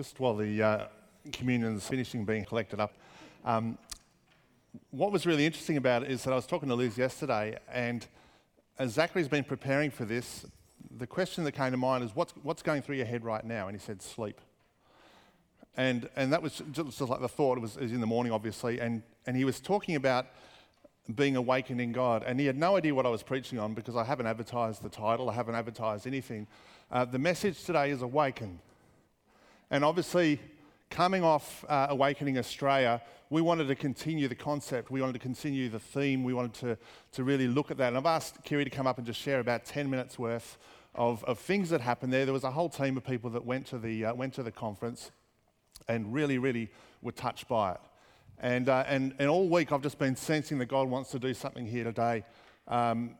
just while the uh, communion's finishing being collected up, um, what was really interesting about it is that I was talking to Liz yesterday, and as Zachary's been preparing for this, the question that came to mind is what's, what's going through your head right now? And he said, sleep. And, and that was just like the thought, it was, it was in the morning, obviously, and, and he was talking about being awakened in God. And he had no idea what I was preaching on because I haven't advertised the title, I haven't advertised anything. Uh, the message today is awaken. And obviously, coming off uh, Awakening Australia, we wanted to continue the concept, we wanted to continue the theme, we wanted to, to really look at that. And I've asked Kiri to come up and just share about 10 minutes worth of, of things that happened there. There was a whole team of people that went to the, uh, went to the conference and really, really were touched by it. And, uh, and, and all week I've just been sensing that God wants to do something here today. Um,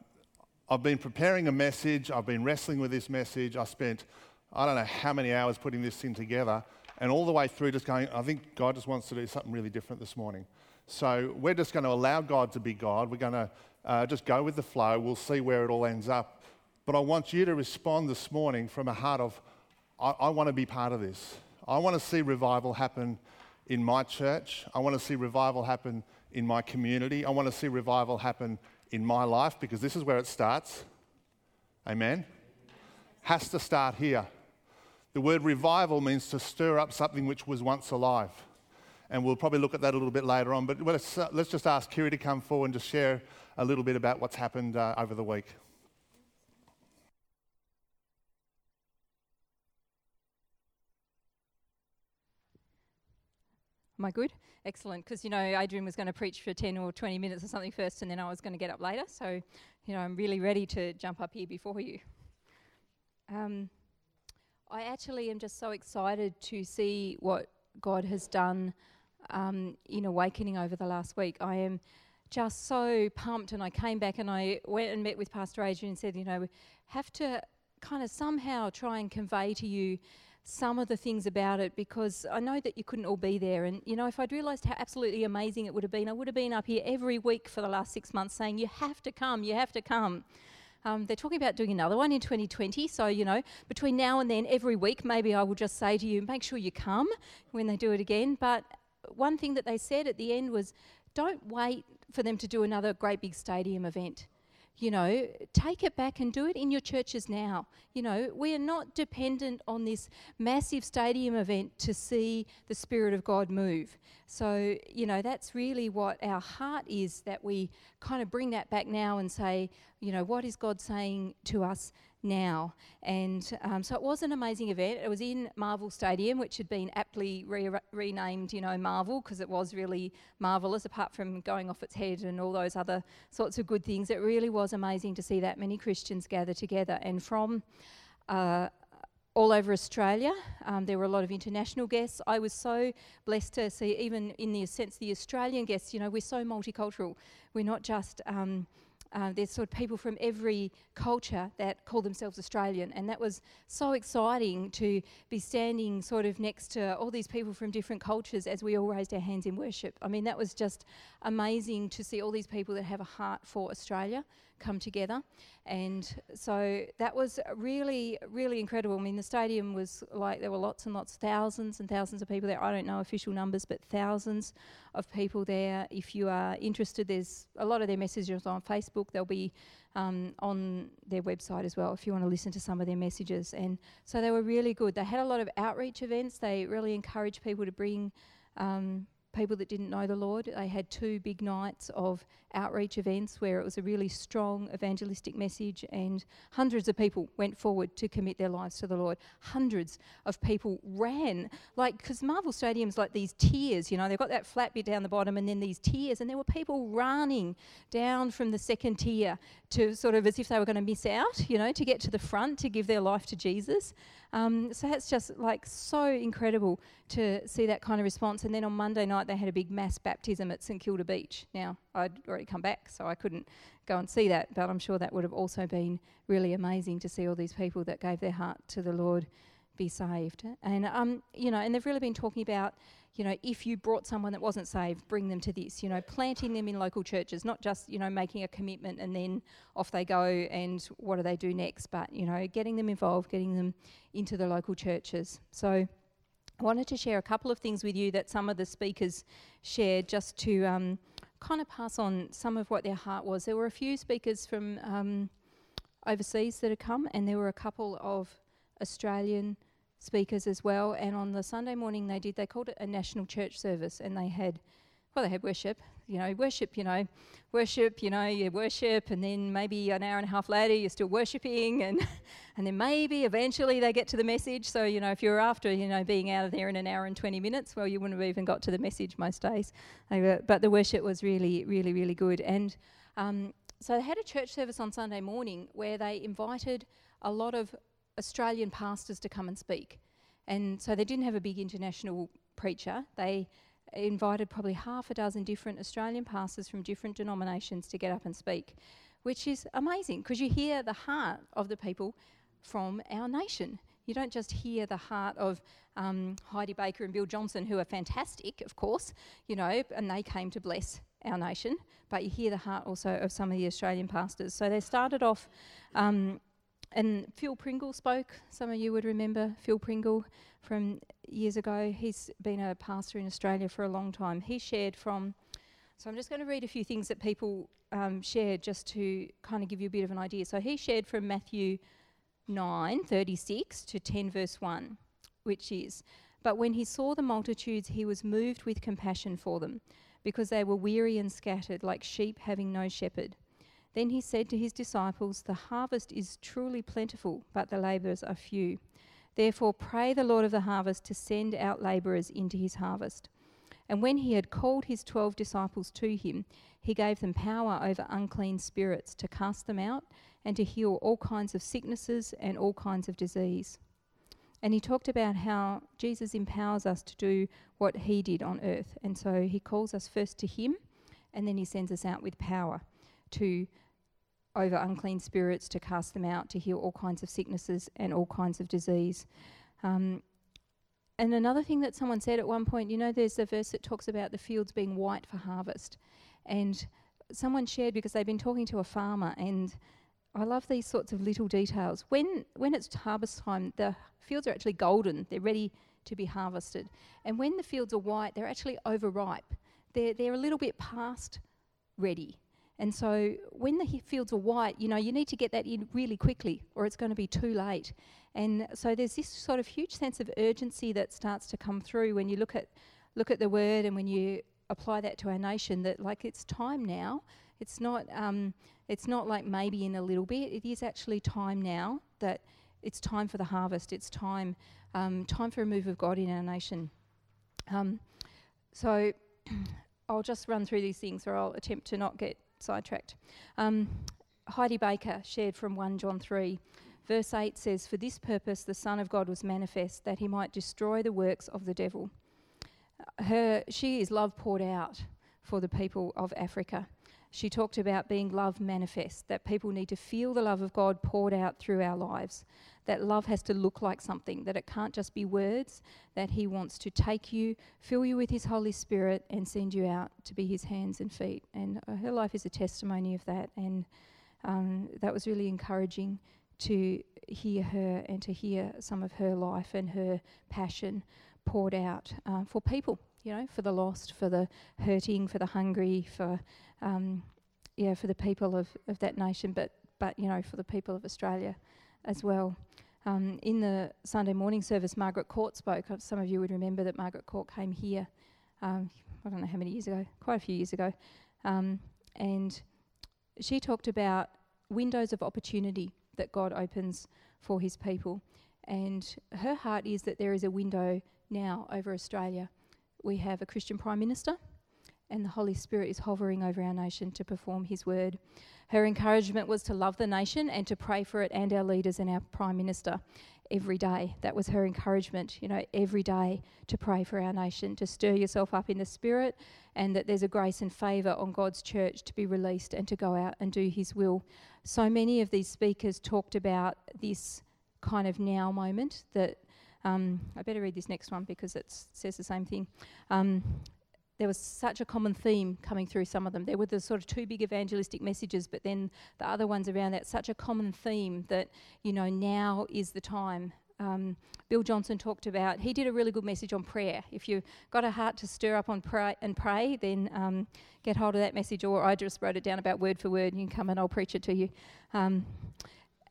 I've been preparing a message, I've been wrestling with this message. I spent, I don't know how many hours putting this thing together, and all the way through just going, I think God just wants to do something really different this morning. So we're just going to allow God to be God. We're going to uh, just go with the flow. We'll see where it all ends up. But I want you to respond this morning from a heart of, I, I want to be part of this. I want to see revival happen in my church. I want to see revival happen in my community. I want to see revival happen in my life because this is where it starts. Amen? Has to start here. The word revival means to stir up something which was once alive. And we'll probably look at that a little bit later on. But let's, uh, let's just ask Kiri to come forward and just share a little bit about what's happened uh, over the week. Am I good? Excellent. Because, you know, Adrian was going to preach for 10 or 20 minutes or something first, and then I was going to get up later. So, you know, I'm really ready to jump up here before you. Um, I actually am just so excited to see what God has done um, in awakening over the last week. I am just so pumped, and I came back and I went and met with Pastor Adrian and said, you know, we have to kind of somehow try and convey to you some of the things about it because I know that you couldn't all be there. And, you know, if I'd realised how absolutely amazing it would have been, I would have been up here every week for the last six months saying, You have to come, you have to come. Um, they're talking about doing another one in 2020. So, you know, between now and then, every week, maybe I will just say to you, make sure you come when they do it again. But one thing that they said at the end was, don't wait for them to do another great big stadium event you know, take it back and do it in your churches now. You know, we are not dependent on this massive stadium event to see the Spirit of God move. So, you know, that's really what our heart is that we kind of bring that back now and say, you know, what is God saying to us now. And um, so it was an amazing event. It was in Marvel Stadium, which had been aptly re- renamed, you know, Marvel, because it was really marvelous, apart from going off its head and all those other sorts of good things. It really was amazing to see that many Christians gather together. And from uh, all over Australia. Um, there were a lot of international guests. I was so blessed to see, even in the sense, the Australian guests. You know, we're so multicultural. We're not just um, uh, there's sort of people from every culture that call themselves Australian, and that was so exciting to be standing sort of next to all these people from different cultures as we all raised our hands in worship. I mean, that was just amazing to see all these people that have a heart for Australia come together. And so that was really, really incredible. I mean, the stadium was like there were lots and lots, thousands and thousands of people there. I don't know official numbers, but thousands of people there. If you are interested, there's a lot of their messages on Facebook. They'll be um, on their website as well if you want to listen to some of their messages. And so they were really good. They had a lot of outreach events. They really encouraged people to bring. Um, people that didn't know the Lord. They had two big nights of outreach events where it was a really strong evangelistic message, and hundreds of people went forward to commit their lives to the Lord. Hundreds of people ran, like, because Marvel Stadium's like these tiers, you know, they've got that flat bit down the bottom and then these tiers, and there were people running down from the second tier to sort of as if they were going to miss out, you know, to get to the front to give their life to Jesus. Um, so that's just like so incredible to see that kind of response. And then on Monday night, they had a big mass baptism at St Kilda Beach. Now, I'd already come back, so I couldn't go and see that, but I'm sure that would have also been really amazing to see all these people that gave their heart to the Lord be saved. And, um, you know, and they've really been talking about, you know, if you brought someone that wasn't saved, bring them to this, you know, planting them in local churches, not just, you know, making a commitment and then off they go and what do they do next, but, you know, getting them involved, getting them into the local churches. So, I wanted to share a couple of things with you that some of the speakers shared just to um, kind of pass on some of what their heart was. There were a few speakers from um, overseas that had come, and there were a couple of Australian speakers as well. And on the Sunday morning, they did, they called it a national church service, and they had well, they had worship, you know, worship, you know, worship, you know, you worship, and then maybe an hour and a half later you're still worshipping, and and then maybe eventually they get to the message. So you know, if you're after you know being out of there in an hour and 20 minutes, well, you wouldn't have even got to the message most days. but the worship was really, really, really good, and um, so they had a church service on Sunday morning where they invited a lot of Australian pastors to come and speak, and so they didn't have a big international preacher. They invited probably half a dozen different Australian pastors from different denominations to get up and speak, which is amazing because you hear the heart of the people from our nation. You don't just hear the heart of um, Heidi Baker and Bill Johnson, who are fantastic, of course, you know, and they came to bless our nation, but you hear the heart also of some of the Australian pastors. So they started off, um, and Phil Pringle spoke. Some of you would remember Phil Pringle from years ago. He's been a pastor in Australia for a long time. He shared from, so I'm just going to read a few things that people um, shared just to kind of give you a bit of an idea. So he shared from Matthew 9 36 to 10 verse 1, which is, But when he saw the multitudes, he was moved with compassion for them, because they were weary and scattered, like sheep having no shepherd. Then he said to his disciples, The harvest is truly plentiful, but the labourers are few. Therefore, pray the Lord of the harvest to send out labourers into his harvest. And when he had called his twelve disciples to him, he gave them power over unclean spirits to cast them out and to heal all kinds of sicknesses and all kinds of disease. And he talked about how Jesus empowers us to do what he did on earth. And so he calls us first to him, and then he sends us out with power to over unclean spirits, to cast them out, to heal all kinds of sicknesses and all kinds of disease. Um, and another thing that someone said at one point, you know, there's a verse that talks about the fields being white for harvest. And someone shared because they've been talking to a farmer, and I love these sorts of little details. When, when it's harvest time, the fields are actually golden, they're ready to be harvested. And when the fields are white, they're actually overripe. They're, they're a little bit past ready. And so when the fields are white, you know, you need to get that in really quickly or it's going to be too late. And so there's this sort of huge sense of urgency that starts to come through when you look at look at the word and when you apply that to our nation that like it's time now. It's not um, it's not like maybe in a little bit. It is actually time now that it's time for the harvest. It's time um, time for a move of God in our nation. Um, so I'll just run through these things, or I'll attempt to not get sidetracked. Um, Heidi Baker shared from 1 John 3. Verse 8 says, For this purpose the Son of God was manifest, that he might destroy the works of the devil. Her, she is love poured out for the people of Africa. She talked about being love manifest, that people need to feel the love of God poured out through our lives, that love has to look like something, that it can't just be words, that He wants to take you, fill you with His Holy Spirit, and send you out to be His hands and feet. And uh, her life is a testimony of that. And um, that was really encouraging to hear her and to hear some of her life and her passion poured out uh, for people, you know, for the lost, for the hurting, for the hungry, for um, yeah, for the people of, of that nation, but but you know, for the people of Australia as well. Um, in the Sunday morning service, Margaret Court spoke. Uh, some of you would remember that Margaret Court came here, um, I don't know how many years ago, quite a few years ago, um, and she talked about windows of opportunity that God opens for his people. And her heart is that there is a window now over Australia. We have a Christian Prime Minister, and the Holy Spirit is hovering over our nation to perform his word. Her encouragement was to love the nation and to pray for it and our leaders and our Prime Minister every day. That was her encouragement, you know, every day to pray for our nation, to stir yourself up in the Spirit, and that there's a grace and favour on God's church to be released and to go out and do His will. So many of these speakers talked about this kind of now moment that. Um, I better read this next one because it says the same thing. Um, there was such a common theme coming through some of them. There were the sort of two big evangelistic messages, but then the other ones around that, such a common theme that, you know, now is the time um, Bill Johnson talked about. He did a really good message on prayer. If you've got a heart to stir up on pray and pray, then um, get hold of that message. Or I just wrote it down about word for word. and You can come and I'll preach it to you. Um,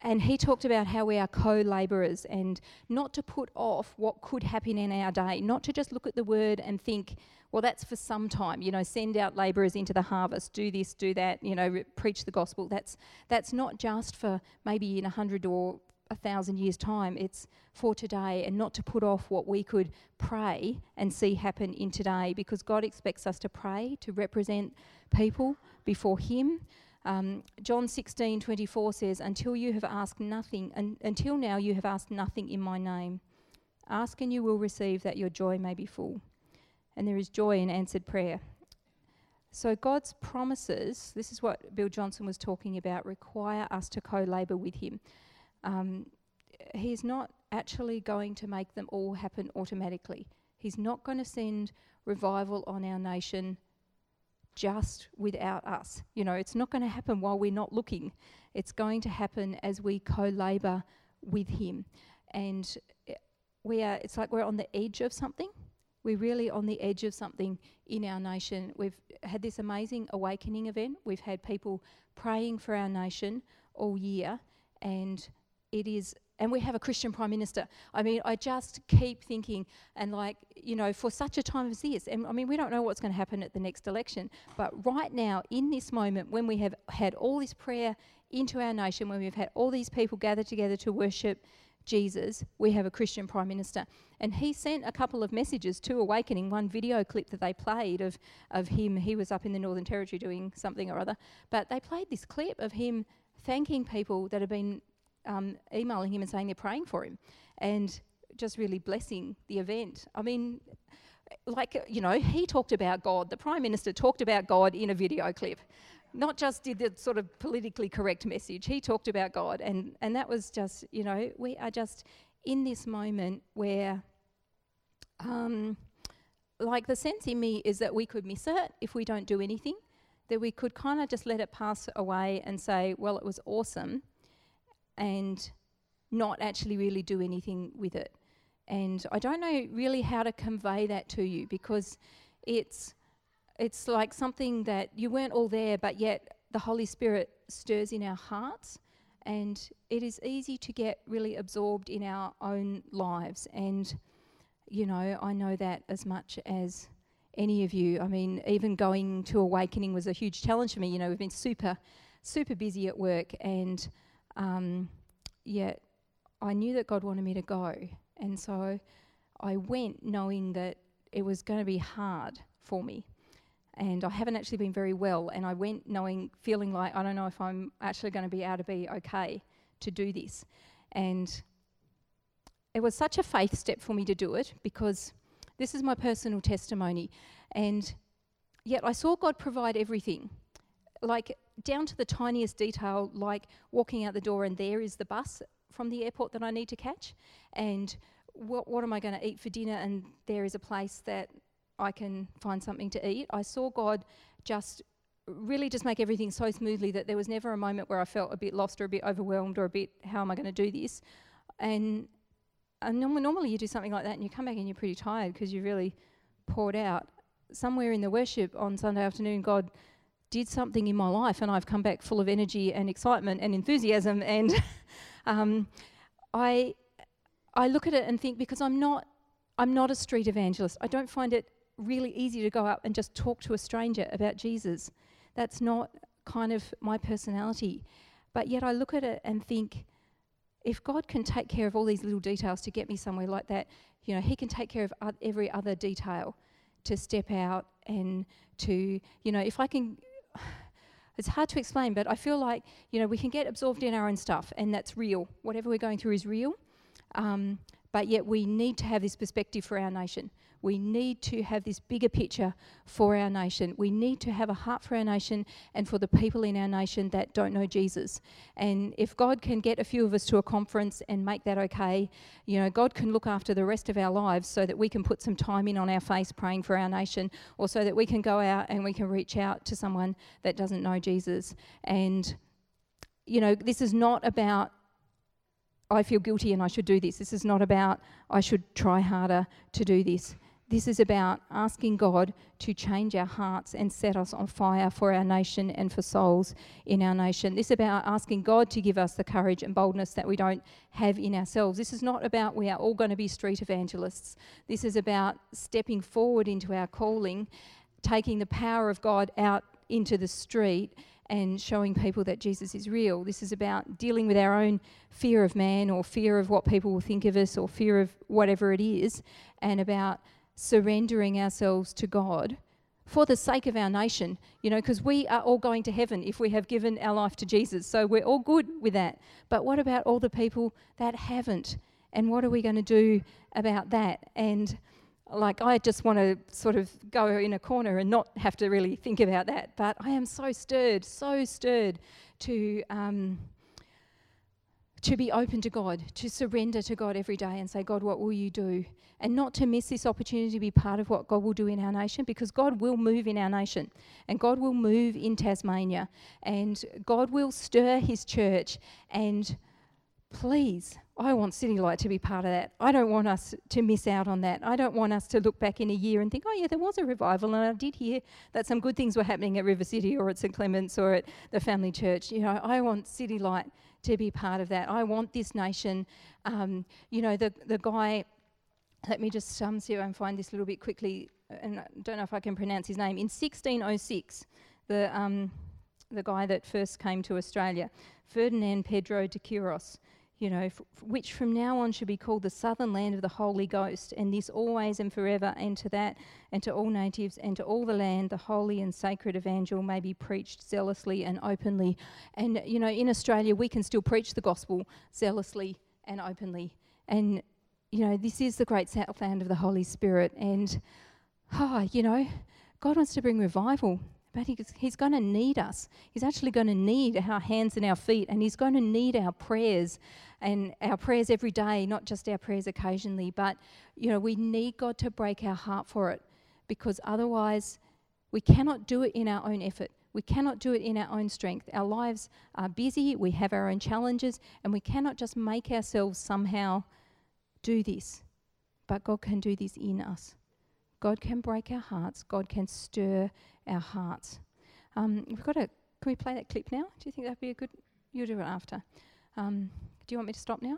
and he talked about how we are co labourers and not to put off what could happen in our day, not to just look at the word and think, well, that's for some time, you know, send out labourers into the harvest, do this, do that, you know, re- preach the gospel. That's, that's not just for maybe in a hundred or a thousand years' time, it's for today and not to put off what we could pray and see happen in today because God expects us to pray, to represent people before Him. Um, John 16 24 says, Until you have asked nothing, un- until now you have asked nothing in my name. Ask and you will receive that your joy may be full. And there is joy in answered prayer. So God's promises, this is what Bill Johnson was talking about, require us to co labour with Him. Um, he's not actually going to make them all happen automatically. He's not going to send revival on our nation just without us. You know, it's not going to happen while we're not looking. It's going to happen as we co-labor with him. And eh, we are it's like we're on the edge of something. We're really on the edge of something in our nation. We've had this amazing awakening event. We've had people praying for our nation all year and it is and we have a Christian Prime Minister. I mean, I just keep thinking, and like, you know, for such a time as this, and I mean, we don't know what's going to happen at the next election, but right now, in this moment, when we have had all this prayer into our nation, when we've had all these people gather together to worship Jesus, we have a Christian Prime Minister. And he sent a couple of messages to Awakening, one video clip that they played of, of him. He was up in the Northern Territory doing something or other, but they played this clip of him thanking people that have been um, emailing him and saying they're praying for him and just really blessing the event. I mean, like, you know, he talked about God, the Prime Minister talked about God in a video clip. Not just did the sort of politically correct message, he talked about God. And, and that was just, you know, we are just in this moment where, um, like, the sense in me is that we could miss it if we don't do anything, that we could kind of just let it pass away and say, well, it was awesome and not actually really do anything with it. And I don't know really how to convey that to you because it's it's like something that you weren't all there, but yet the Holy Spirit stirs in our hearts, and it is easy to get really absorbed in our own lives. And you know, I know that as much as any of you. I mean, even going to awakening was a huge challenge for me. You know, we've been super, super busy at work, and um, yet I knew that God wanted me to go. And so I went knowing that it was going to be hard for me. And I haven't actually been very well. And I went knowing, feeling like I don't know if I'm actually going to be able to be okay to do this. And it was such a faith step for me to do it because this is my personal testimony. And yet I saw God provide everything. Like down to the tiniest detail, like walking out the door and there is the bus from the airport that I need to catch, and what, what am I going to eat for dinner? And there is a place that I can find something to eat. I saw God just really just make everything so smoothly that there was never a moment where I felt a bit lost or a bit overwhelmed or a bit, how am I going to do this? And, and normally you do something like that and you come back and you're pretty tired because you really poured out. Somewhere in the worship on Sunday afternoon, God did something in my life, and I've come back full of energy and excitement and enthusiasm. And um, I, I look at it and think because I'm not, I'm not a street evangelist. I don't find it really easy to go up and just talk to a stranger about Jesus. That's not kind of my personality. But yet I look at it and think, if God can take care of all these little details to get me somewhere like that, you know, He can take care of every other detail to step out and to, you know, if I can it's hard to explain, but I feel like, you know, we can get absorbed in our own stuff, and that's real. Whatever we're going through is real. Um, but yet we need to have this perspective for our nation. We need to have this bigger picture for our nation. We need to have a heart for our nation and for the people in our nation that don't know Jesus. And if God can get a few of us to a conference and make that okay, you know, God can look after the rest of our lives so that we can put some time in on our face praying for our nation, or so that we can go out and we can reach out to someone that doesn't know Jesus. And, you know, this is not about I feel guilty and I should do this. This is not about I should try harder to do this. This is about asking God to change our hearts and set us on fire for our nation and for souls in our nation. This is about asking God to give us the courage and boldness that we don't have in ourselves. This is not about we are all going to be street evangelists. This is about stepping forward into our calling, taking the power of God out into the street and showing people that Jesus is real. This is about dealing with our own fear of man or fear of what people will think of us or fear of whatever it is and about surrendering ourselves to God for the sake of our nation, you know, because we are all going to heaven if we have given our life to Jesus. So we're all good with that. But what about all the people that haven't? And what are we going to do about that? And like, I just want to sort of go in a corner and not have to really think about that. But I am so stirred, so stirred to. Um, to be open to God, to surrender to God every day and say, God, what will you do? And not to miss this opportunity to be part of what God will do in our nation because God will move in our nation and God will move in Tasmania and God will stir his church. And please, I want City Light to be part of that. I don't want us to miss out on that. I don't want us to look back in a year and think, oh, yeah, there was a revival, and I did hear that some good things were happening at River City or at St Clements or at the Family Church. You know, I want City Light to be part of that. I want this nation. Um, you know, the the guy. Let me just um, see if I can find this a little bit quickly, and I don't know if I can pronounce his name. In 1606, the um, the guy that first came to Australia, Ferdinand Pedro de Quiros, you know, f- which from now on should be called the southern land of the Holy Ghost, and this always and forever, and to that, and to all natives, and to all the land, the holy and sacred evangel may be preached zealously and openly. And, you know, in Australia, we can still preach the gospel zealously and openly. And, you know, this is the great south land of the Holy Spirit. And, ah, oh, you know, God wants to bring revival but he's, he's going to need us. He's actually going to need our hands and our feet, and he's going to need our prayers and our prayers every day, not just our prayers occasionally. But, you know, we need God to break our heart for it because otherwise we cannot do it in our own effort. We cannot do it in our own strength. Our lives are busy, we have our own challenges, and we cannot just make ourselves somehow do this. But God can do this in us. God can break our hearts, God can stir our hearts. Um, we've got a. Can we play that clip now? Do you think that'd be a good? You'll do it after. Um, do you want me to stop now?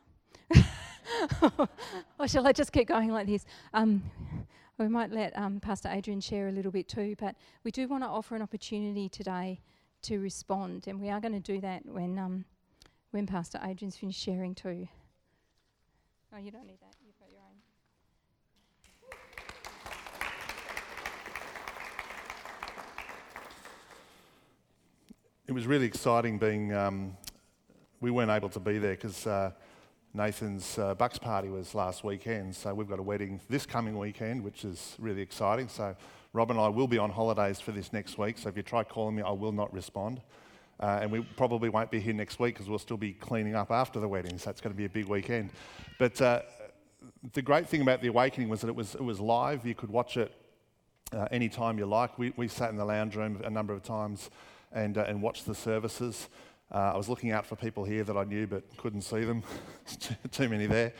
or shall I just keep going like this? Um, we might let um, Pastor Adrian share a little bit too, but we do want to offer an opportunity today to respond, and we are going to do that when um, when Pastor Adrian's finished sharing too. Oh, you don't need that. It was really exciting being, um, we weren't able to be there because uh, Nathan's uh, Bucks party was last weekend. So we've got a wedding this coming weekend, which is really exciting. So Rob and I will be on holidays for this next week. So if you try calling me, I will not respond. Uh, and we probably won't be here next week because we'll still be cleaning up after the wedding. So it's going to be a big weekend. But uh, the great thing about the awakening was that it was, it was live. You could watch it uh, anytime you like. We, we sat in the lounge room a number of times and, uh, and watched the services. Uh, I was looking out for people here that I knew but couldn't see them. too, many there.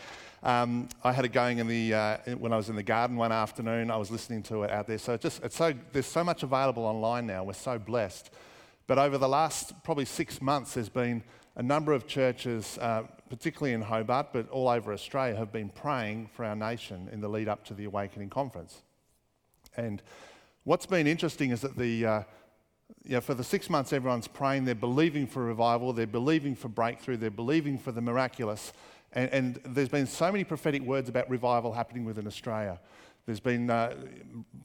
Um, I had it going in the, uh, when I was in the garden one afternoon. I was listening to it out there. So, just, it's so there's so much available online now. We're so blessed. But over the last probably six months, there's been a number of churches, uh, particularly in Hobart, but all over Australia, have been praying for our nation in the lead up to the Awakening Conference. And what's been interesting is that the, uh, yeah, for the six months, everyone's praying. They're believing for revival. They're believing for breakthrough. They're believing for the miraculous. And, and there's been so many prophetic words about revival happening within Australia. There's been uh,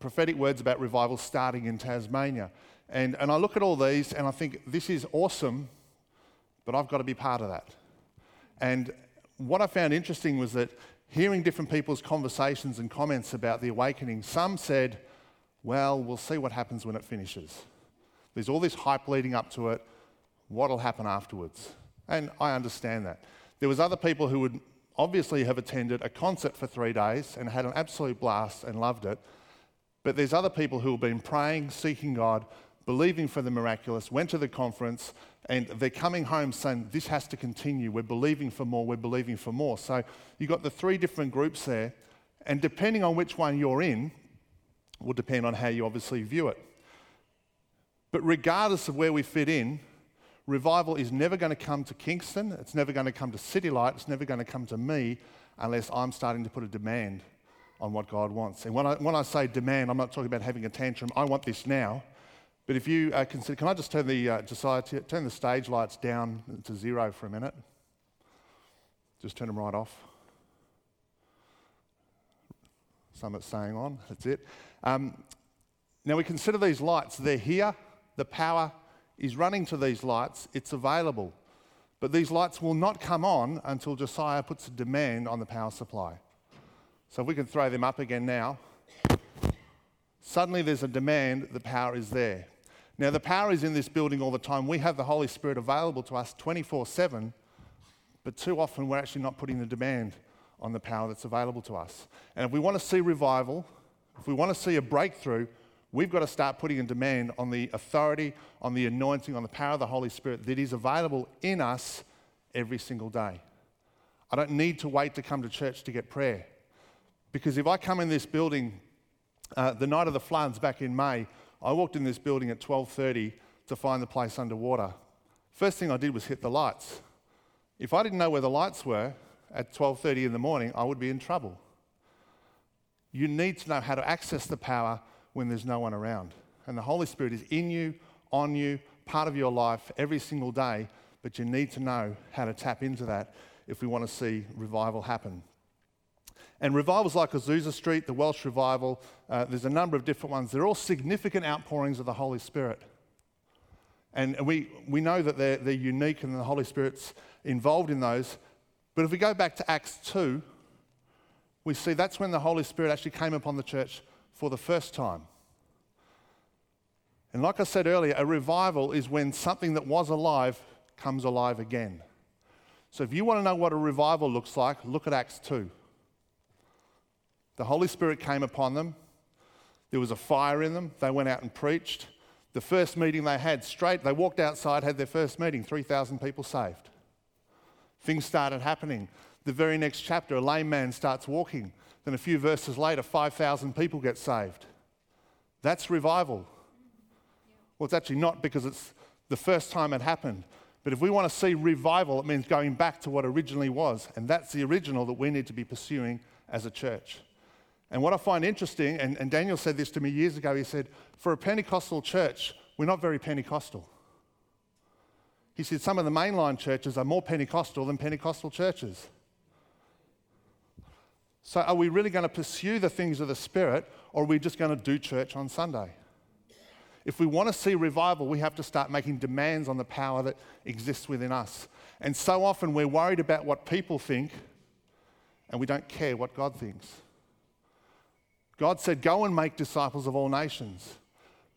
prophetic words about revival starting in Tasmania. And, and I look at all these and I think this is awesome, but I've got to be part of that. And what I found interesting was that hearing different people's conversations and comments about the awakening, some said, well, we'll see what happens when it finishes. There's all this hype leading up to it. What'll happen afterwards? And I understand that. There was other people who would obviously have attended a concert for three days and had an absolute blast and loved it. But there's other people who have been praying, seeking God, believing for the miraculous, went to the conference, and they're coming home saying, This has to continue. We're believing for more, we're believing for more. So you've got the three different groups there, and depending on which one you're in, will depend on how you obviously view it. But regardless of where we fit in, revival is never going to come to Kingston, it's never going to come to City Light, it's never going to come to me unless I'm starting to put a demand on what God wants. And when I, when I say demand, I'm not talking about having a tantrum. I want this now. But if you uh, consider, can I just turn the, uh, Josiah, turn the stage lights down to zero for a minute? Just turn them right off. Some it's staying on, that's it. Um, now we consider these lights, they're here, the power is running to these lights, it's available. But these lights will not come on until Josiah puts a demand on the power supply. So if we can throw them up again now, suddenly there's a demand, the power is there. Now, the power is in this building all the time. We have the Holy Spirit available to us 24 7, but too often we're actually not putting the demand on the power that's available to us. And if we want to see revival, if we want to see a breakthrough, we've got to start putting a demand on the authority, on the anointing, on the power of the Holy Spirit that is available in us every single day. I don't need to wait to come to church to get prayer. Because if I come in this building uh, the night of the floods back in May, I walked in this building at 12:30 to find the place underwater. First thing I did was hit the lights. If I didn't know where the lights were at 12:30 in the morning, I would be in trouble. You need to know how to access the power when there's no one around. And the Holy Spirit is in you, on you, part of your life every single day, but you need to know how to tap into that if we want to see revival happen. And revivals like Azusa Street, the Welsh Revival, uh, there's a number of different ones. They're all significant outpourings of the Holy Spirit. And we, we know that they're, they're unique and the Holy Spirit's involved in those. But if we go back to Acts 2, we see that's when the Holy Spirit actually came upon the church for the first time. And like I said earlier, a revival is when something that was alive comes alive again. So if you want to know what a revival looks like, look at Acts 2. The Holy Spirit came upon them. There was a fire in them. They went out and preached. The first meeting they had, straight, they walked outside, had their first meeting, 3,000 people saved. Things started happening. The very next chapter, a lame man starts walking. Then a few verses later, 5,000 people get saved. That's revival. Well, it's actually not because it's the first time it happened. But if we want to see revival, it means going back to what originally was. And that's the original that we need to be pursuing as a church. And what I find interesting, and, and Daniel said this to me years ago, he said, for a Pentecostal church, we're not very Pentecostal. He said some of the mainline churches are more Pentecostal than Pentecostal churches. So, are we really going to pursue the things of the Spirit, or are we just going to do church on Sunday? If we want to see revival, we have to start making demands on the power that exists within us. And so often we're worried about what people think, and we don't care what God thinks. God said, Go and make disciples of all nations.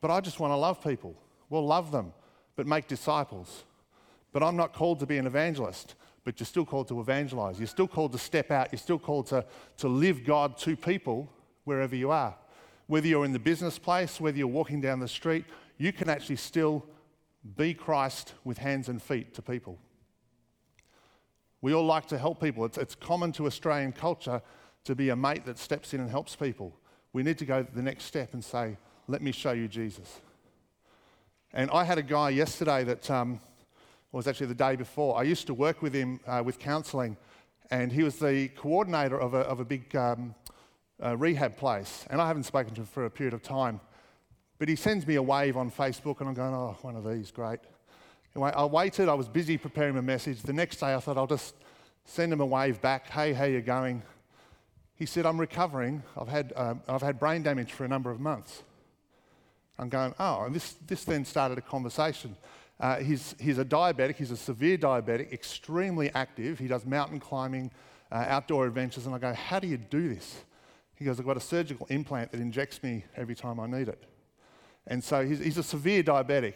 But I just want to love people. Well, love them, but make disciples. But I'm not called to be an evangelist, but you're still called to evangelize. You're still called to step out. You're still called to, to live God to people wherever you are. Whether you're in the business place, whether you're walking down the street, you can actually still be Christ with hands and feet to people. We all like to help people. It's, it's common to Australian culture to be a mate that steps in and helps people we need to go the next step and say, let me show you Jesus. And I had a guy yesterday that um, was actually the day before. I used to work with him uh, with counselling, and he was the coordinator of a, of a big um, uh, rehab place. And I haven't spoken to him for a period of time. But he sends me a wave on Facebook, and I'm going, oh, one of these, great. Anyway, I waited. I was busy preparing a message. The next day, I thought I'll just send him a wave back. Hey, how you going? He said, I'm recovering. I've had, um, I've had brain damage for a number of months. I'm going, oh, and this, this then started a conversation. Uh, he's, he's a diabetic, he's a severe diabetic, extremely active. He does mountain climbing, uh, outdoor adventures. And I go, how do you do this? He goes, I've got a surgical implant that injects me every time I need it. And so he's, he's a severe diabetic.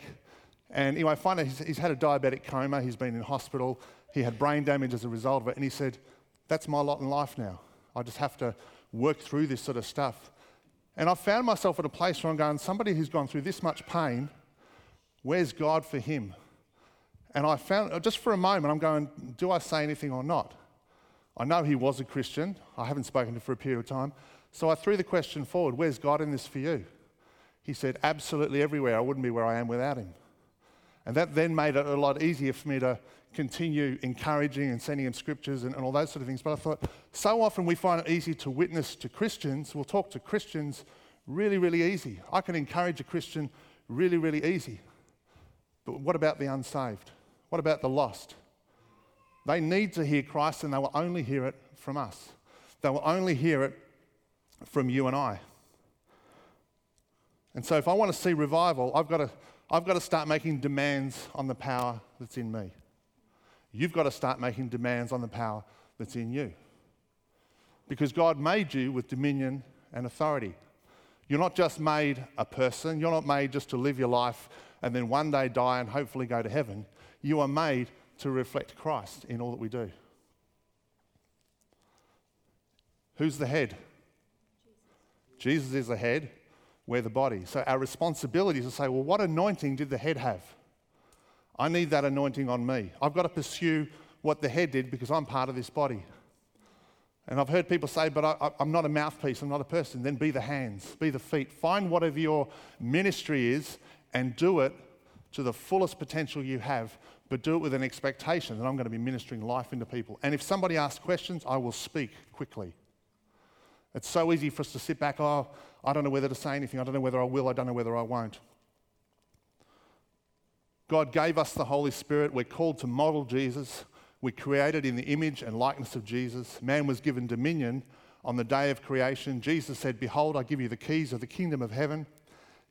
And anyway, I find out he's, he's had a diabetic coma, he's been in hospital, he had brain damage as a result of it. And he said, that's my lot in life now. I just have to work through this sort of stuff. And I found myself at a place where I'm going, somebody who's gone through this much pain Where's God for him? And I found, just for a moment, I'm going, do I say anything or not? I know he was a Christian. I haven't spoken to him for a period of time. So I threw the question forward Where's God in this for you? He said, Absolutely everywhere. I wouldn't be where I am without him. And that then made it a lot easier for me to continue encouraging and sending him scriptures and, and all those sort of things. But I thought, so often we find it easy to witness to Christians. We'll talk to Christians really, really easy. I can encourage a Christian really, really easy. But what about the unsaved? What about the lost? They need to hear Christ and they will only hear it from us. They will only hear it from you and I. And so if I want to see revival, I've got to, I've got to start making demands on the power that's in me. You've got to start making demands on the power that's in you. Because God made you with dominion and authority. You're not just made a person, you're not made just to live your life and then one day die and hopefully go to heaven. You are made to reflect Christ in all that we do. Who's the head? Jesus, Jesus is the head, we're the body. So our responsibility is to say, well, what anointing did the head have? I need that anointing on me. I've got to pursue what the head did because I'm part of this body. And I've heard people say, but I, am not a mouthpiece, I'm not a person. Then be the hands, be the feet. Find whatever your ministry is and do it to the fullest potential you have, but do it with an expectation that I'm going to be ministering life into people. And if somebody asks questions, I will speak quickly. It's so easy for us to sit back, oh, I don't know whether to say anything, I don't know whether I will, I don't know whether I won't. God gave us the Holy Spirit. We're called to model Jesus. We're created in the image and likeness of Jesus. Man was given dominion on the day of creation. Jesus said, Behold, I give you the keys of the kingdom of heaven.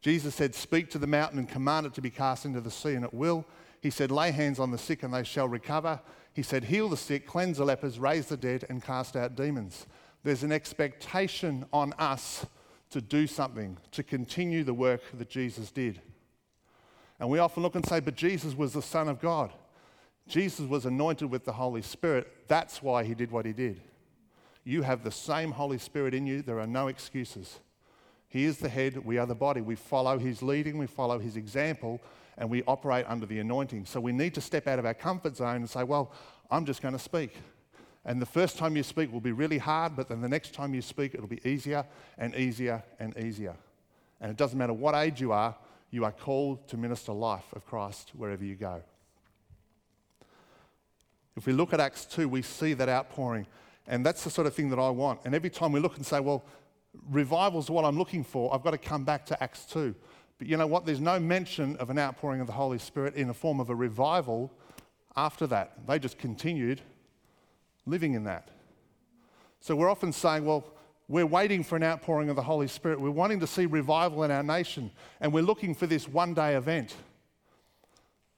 Jesus said, Speak to the mountain and command it to be cast into the sea, and it will. He said, Lay hands on the sick and they shall recover. He said, Heal the sick, cleanse the lepers, raise the dead, and cast out demons. There's an expectation on us to do something, to continue the work that Jesus did. And we often look and say, But Jesus was the Son of God. Jesus was anointed with the Holy Spirit. That's why he did what he did. You have the same Holy Spirit in you. There are no excuses. He is the head, we are the body. We follow his leading, we follow his example, and we operate under the anointing. So we need to step out of our comfort zone and say, Well, I'm just going to speak. And the first time you speak will be really hard, but then the next time you speak, it'll be easier and easier and easier. And it doesn't matter what age you are, you are called to minister life of Christ wherever you go. If we look at Acts 2, we see that outpouring. And that's the sort of thing that I want. And every time we look and say, well, revival's what I'm looking for, I've got to come back to Acts 2. But you know what? There's no mention of an outpouring of the Holy Spirit in the form of a revival after that. They just continued living in that. So we're often saying, well, we're waiting for an outpouring of the Holy Spirit. We're wanting to see revival in our nation, and we're looking for this one day event.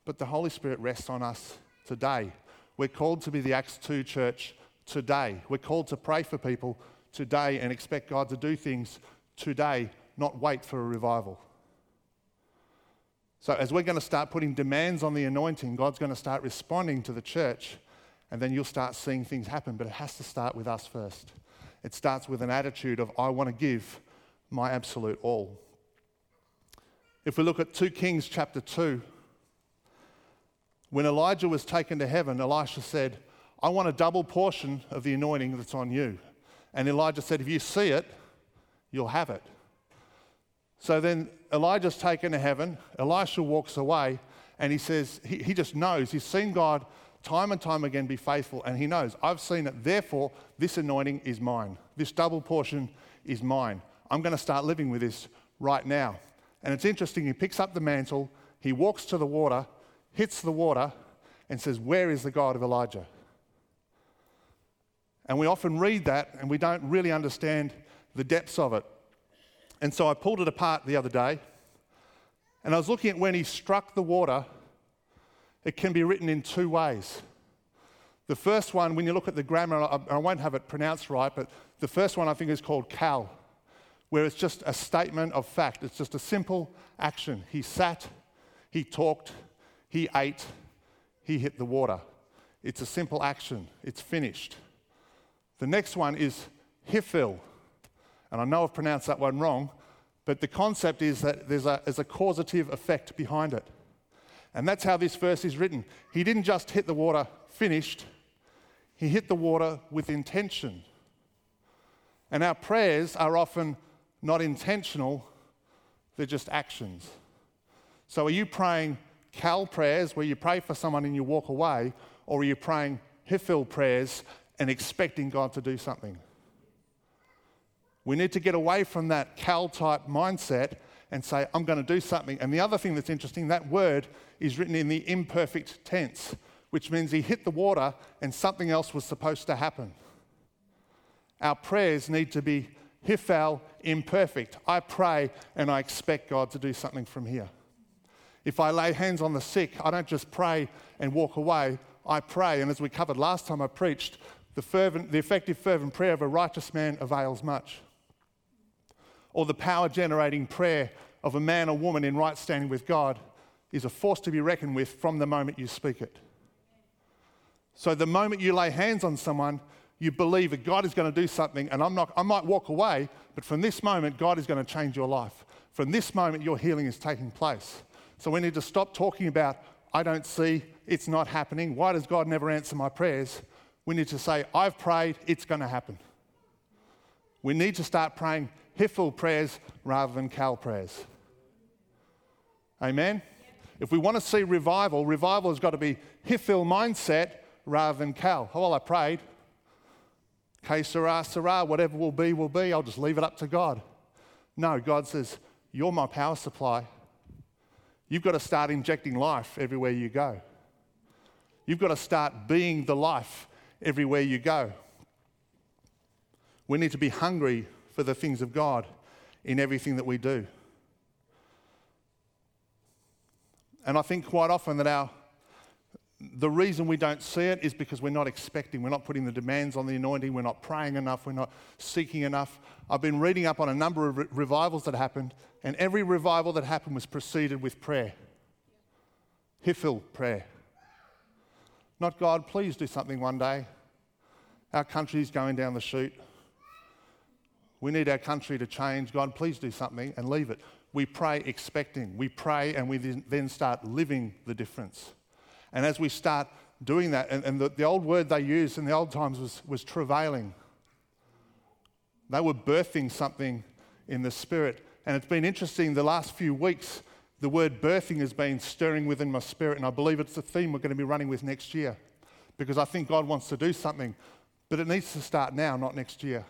But the Holy Spirit rests on us today. We're called to be the Acts 2 church today. We're called to pray for people today and expect God to do things today, not wait for a revival. So, as we're going to start putting demands on the anointing, God's going to start responding to the church, and then you'll start seeing things happen. But it has to start with us first. It starts with an attitude of, I want to give my absolute all. If we look at 2 Kings chapter 2, when Elijah was taken to heaven, Elisha said, I want a double portion of the anointing that's on you. And Elijah said, If you see it, you'll have it. So then Elijah's taken to heaven. Elisha walks away and he says, he, he just knows. He's seen God time and time again be faithful and he knows, I've seen it. Therefore, this anointing is mine. This double portion is mine. I'm going to start living with this right now. And it's interesting, he picks up the mantle, he walks to the water, hits the water, and says, Where is the God of Elijah? And we often read that and we don't really understand the depths of it. And so I pulled it apart the other day and I was looking at when he struck the water, it can be written in two ways. The first one, when you look at the grammar, I won't have it pronounced right, but the first one I think is called Qal, where it's just a statement of fact. It's just a simple action. He sat, he talked, he ate, he hit the water. It's a simple action, it's finished. The next one is Hifil. And I know I've pronounced that one wrong, but the concept is that there's a, there's a causative effect behind it. And that's how this verse is written. He didn't just hit the water finished, he hit the water with intention. And our prayers are often not intentional, they're just actions. So are you praying Qal prayers where you pray for someone and you walk away, or are you praying Hifil prayers and expecting God to do something? We need to get away from that Qal type mindset and say, I'm going to do something. And the other thing that's interesting, that word is written in the imperfect tense, which means he hit the water and something else was supposed to happen. Our prayers need to be Hiphil imperfect. I pray and I expect God to do something from here. If I lay hands on the sick, I don't just pray and walk away. I pray, and as we covered last time I preached, the, fervent, the effective, fervent prayer of a righteous man avails much. Or the power generating prayer of a man or woman in right standing with God is a force to be reckoned with from the moment you speak it. So, the moment you lay hands on someone, you believe that God is going to do something, and I'm not, I might walk away, but from this moment, God is going to change your life. From this moment, your healing is taking place. So we need to stop talking about, I don't see, it's not happening. Why does God never answer my prayers? We need to say, I've prayed, it's going to happen. We need to start praying Hiphil prayers rather than Qal prayers. Amen? If we want to see revival, revival has got to be Hiphil mindset rather than Qal. Oh, well, I prayed. Que sera, sera, whatever will be, will be. I'll just leave it up to God. No, God says, You're my power supply. You've got to start injecting life everywhere you go. You've got to start being the life everywhere you go. We need to be hungry for the things of God in everything that we do. And I think quite often that our the reason we don't see it is because we're not expecting, we're not putting the demands on the anointing, we're not praying enough, we're not seeking enough. I've been reading up on a number of re- revivals that happened, and every revival that happened was preceded with prayer. Hiphil prayer. Not God, please do something one day. Our country is going down the chute. We need our country to change. God, please do something and leave it. We pray expecting. We pray and we then start living the difference. And as we start doing that, and, and the, the old word they used in the old times was, was travailing. They were birthing something in the spirit. And it's been interesting the last few weeks, the word birthing has been stirring within my spirit. And I believe it's the theme we're going to be running with next year because I think God wants to do something, but it needs to start now, not next year.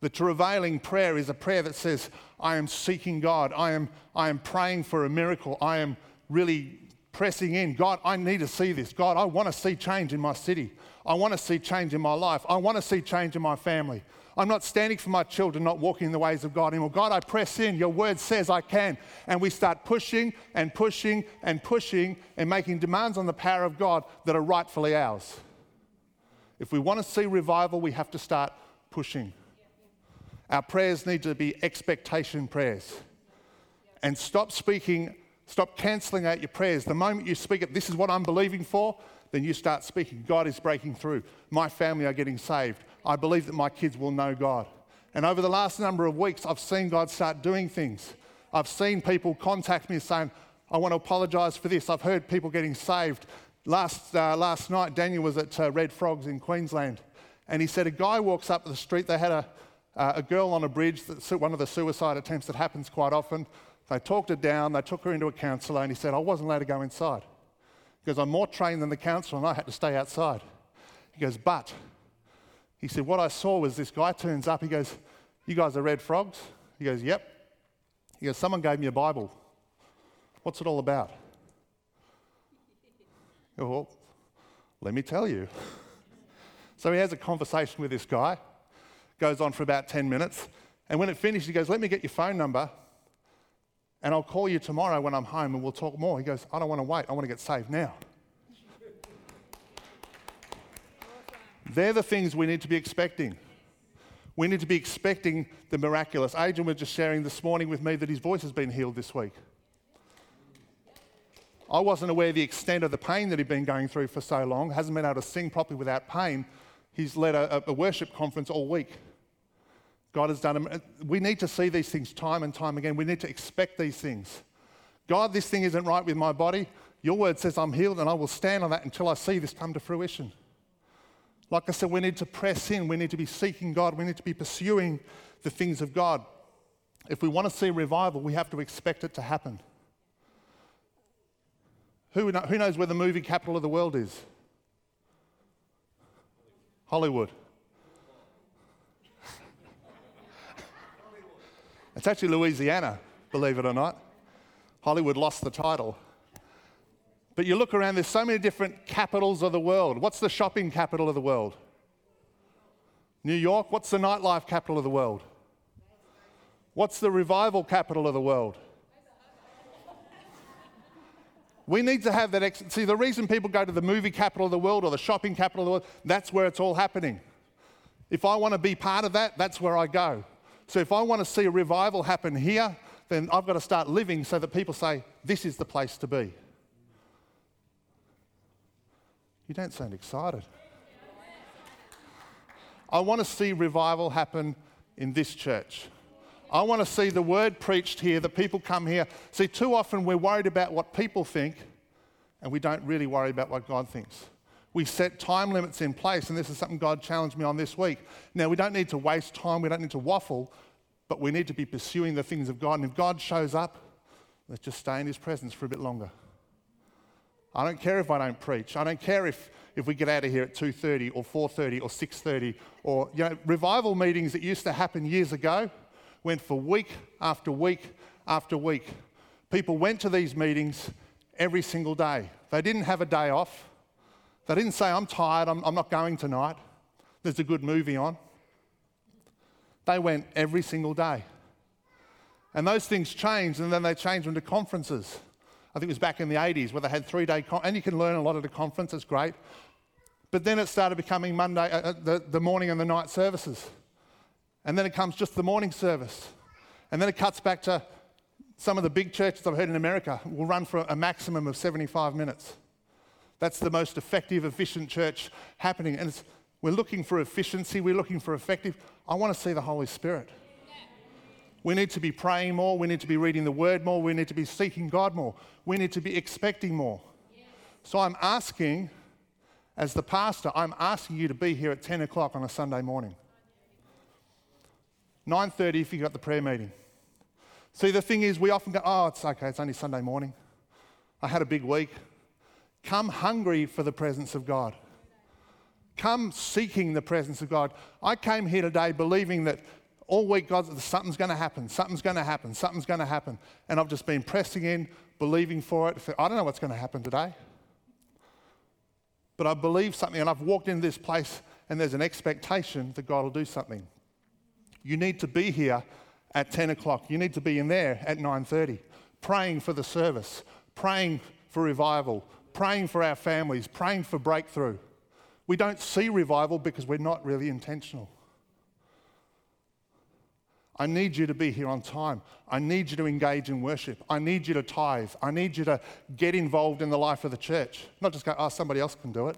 The travailing prayer is a prayer that says, I am seeking God. I am, I am praying for a miracle. I am really pressing in. God, I need to see this. God, I want to see change in my city. I want to see change in my life. I want to see change in my family. I'm not standing for my children, not walking in the ways of God anymore. God, I press in. Your word says I can. And we start pushing and pushing and pushing and making demands on the power of God that are rightfully ours. If we want to see revival, we have to start pushing. Our prayers need to be expectation prayers. And stop speaking Stop cancelling out your prayers. The moment you speak it, this is what I'm believing for, then you start speaking. God is breaking through. My family are getting saved. I believe that my kids will know God. And over the last number of weeks, I've seen God start doing things. I've seen people contact me saying, I want to apologise for this. I've heard people getting saved. Last, uh, last night, Daniel was at uh, Red Frogs in Queensland, and he said a guy walks up the street. They had a, uh, a girl on a bridge, one of the suicide attempts that happens quite often. They talked her down, they took her into a counsellor, and he said, I wasn't allowed to go inside. Because I'm more trained than the counsellor, and I had to stay outside. He goes, But, he said, What I saw was this guy turns up, he goes, You guys are red frogs? He goes, Yep. He goes, Someone gave me a Bible. What's it all about? Well, let me tell you. so he has a conversation with this guy, goes on for about 10 minutes, and when it finished, he goes, Let me get your phone number and I'll call you tomorrow when I'm home and we'll talk more. He goes, I don't want to wait. I want to get saved now. They're the things we need to be expecting. We need to be expecting the miraculous. Adrian was just sharing this morning with me that his voice has been healed this week. I wasn't aware of the extent of the pain that he'd been going through for so long, hasn't been able to sing properly without pain. He's led a, a worship conference all week God has done. We need to see these things time and time again. We need to expect these things. God, this thing isn't right with my body. Your word says I'm healed, and I will stand on that until I see this come to fruition. Like I said, we need to press in. We need to be seeking God. We need to be pursuing the things of God. If we want to see revival, we have to expect it to happen. Who, who knows where the movie capital of the world is? Hollywood. it's actually Louisiana, believe it or not. Hollywood lost the title. But you look around, there's so many different capitals of the world. What's the shopping capital of the world? New York. What's the nightlife capital of the world? What's the revival capital of the world? We need to have that. Ex- See, the reason people go to the movie capital of the world or the shopping capital of the world, that's where it's all happening. If I want to be part of that, that's where I go. So if I want to see a revival happen here, then I've got to start living so that people say, this is the place to be. You don't sound excited. I want to see revival happen in this church. I want to see the word preached here, that people come here. See, too often we're worried about what people think, and we don't really worry about what God thinks. We set time limits in place, and this is something God challenged me on this week. Now, we don't need to waste time, we don't need to waffle, but we need to be pursuing the things of God. And if God shows up, let's just stay in His presence for a bit longer. I don't care if I don't preach. I don't care if, if we get out of here at 2.30 or 4.30 or 6.30 or, you know, revival meetings that used to happen years ago went for week after week after week. People went to these meetings every single day. They didn't have a day off. They didn't say, I'm tired, I'm, I'm not going tonight. There's a good movie on. They went every single day. And those things changed, and then they changed into conferences. I think it was back in the 80s where they had three day, con- and you can learn a lot at a conference, it's great. But then it started becoming Monday, uh, uh, the, the morning and the night services. And then it comes just the morning service. And then it cuts back to some of the big churches I've heard in America will run for a maximum of 75 minutes. That's the most effective, efficient church happening. And we're looking for efficiency, we're looking for effective. I want to see the Holy Spirit. We need to be praying more. We need to be reading the word more. We need to be seeking God more. We need to be expecting more. So I'm asking, as the pastor, I'm asking you to be here at 10 o'clock on a Sunday morning. 9.30 if you've got the prayer meeting. See, the thing is, we often go, oh, it's okay, it's only Sunday morning. I had a big week. Come hungry for the presence of God. Come seeking the presence of God. I came here today believing that Oh, all week, God, something's going to happen, something's going to happen, something's going to happen. And I've just been pressing in, believing for it. I don't know what's going to happen today. But I believe something, and I've walked into this place, and there's an expectation that God will do something. You need to be here at 10 o'clock. You need to be in there at 9:30, praying for the service, praying for revival, praying for our families, praying for breakthrough. We don't see revival because we're not really intentional. I need you to be here on time. I need you to engage in worship. I need you to tithe. I need you to get involved in the life of the church. Not just go, oh, somebody else can do it.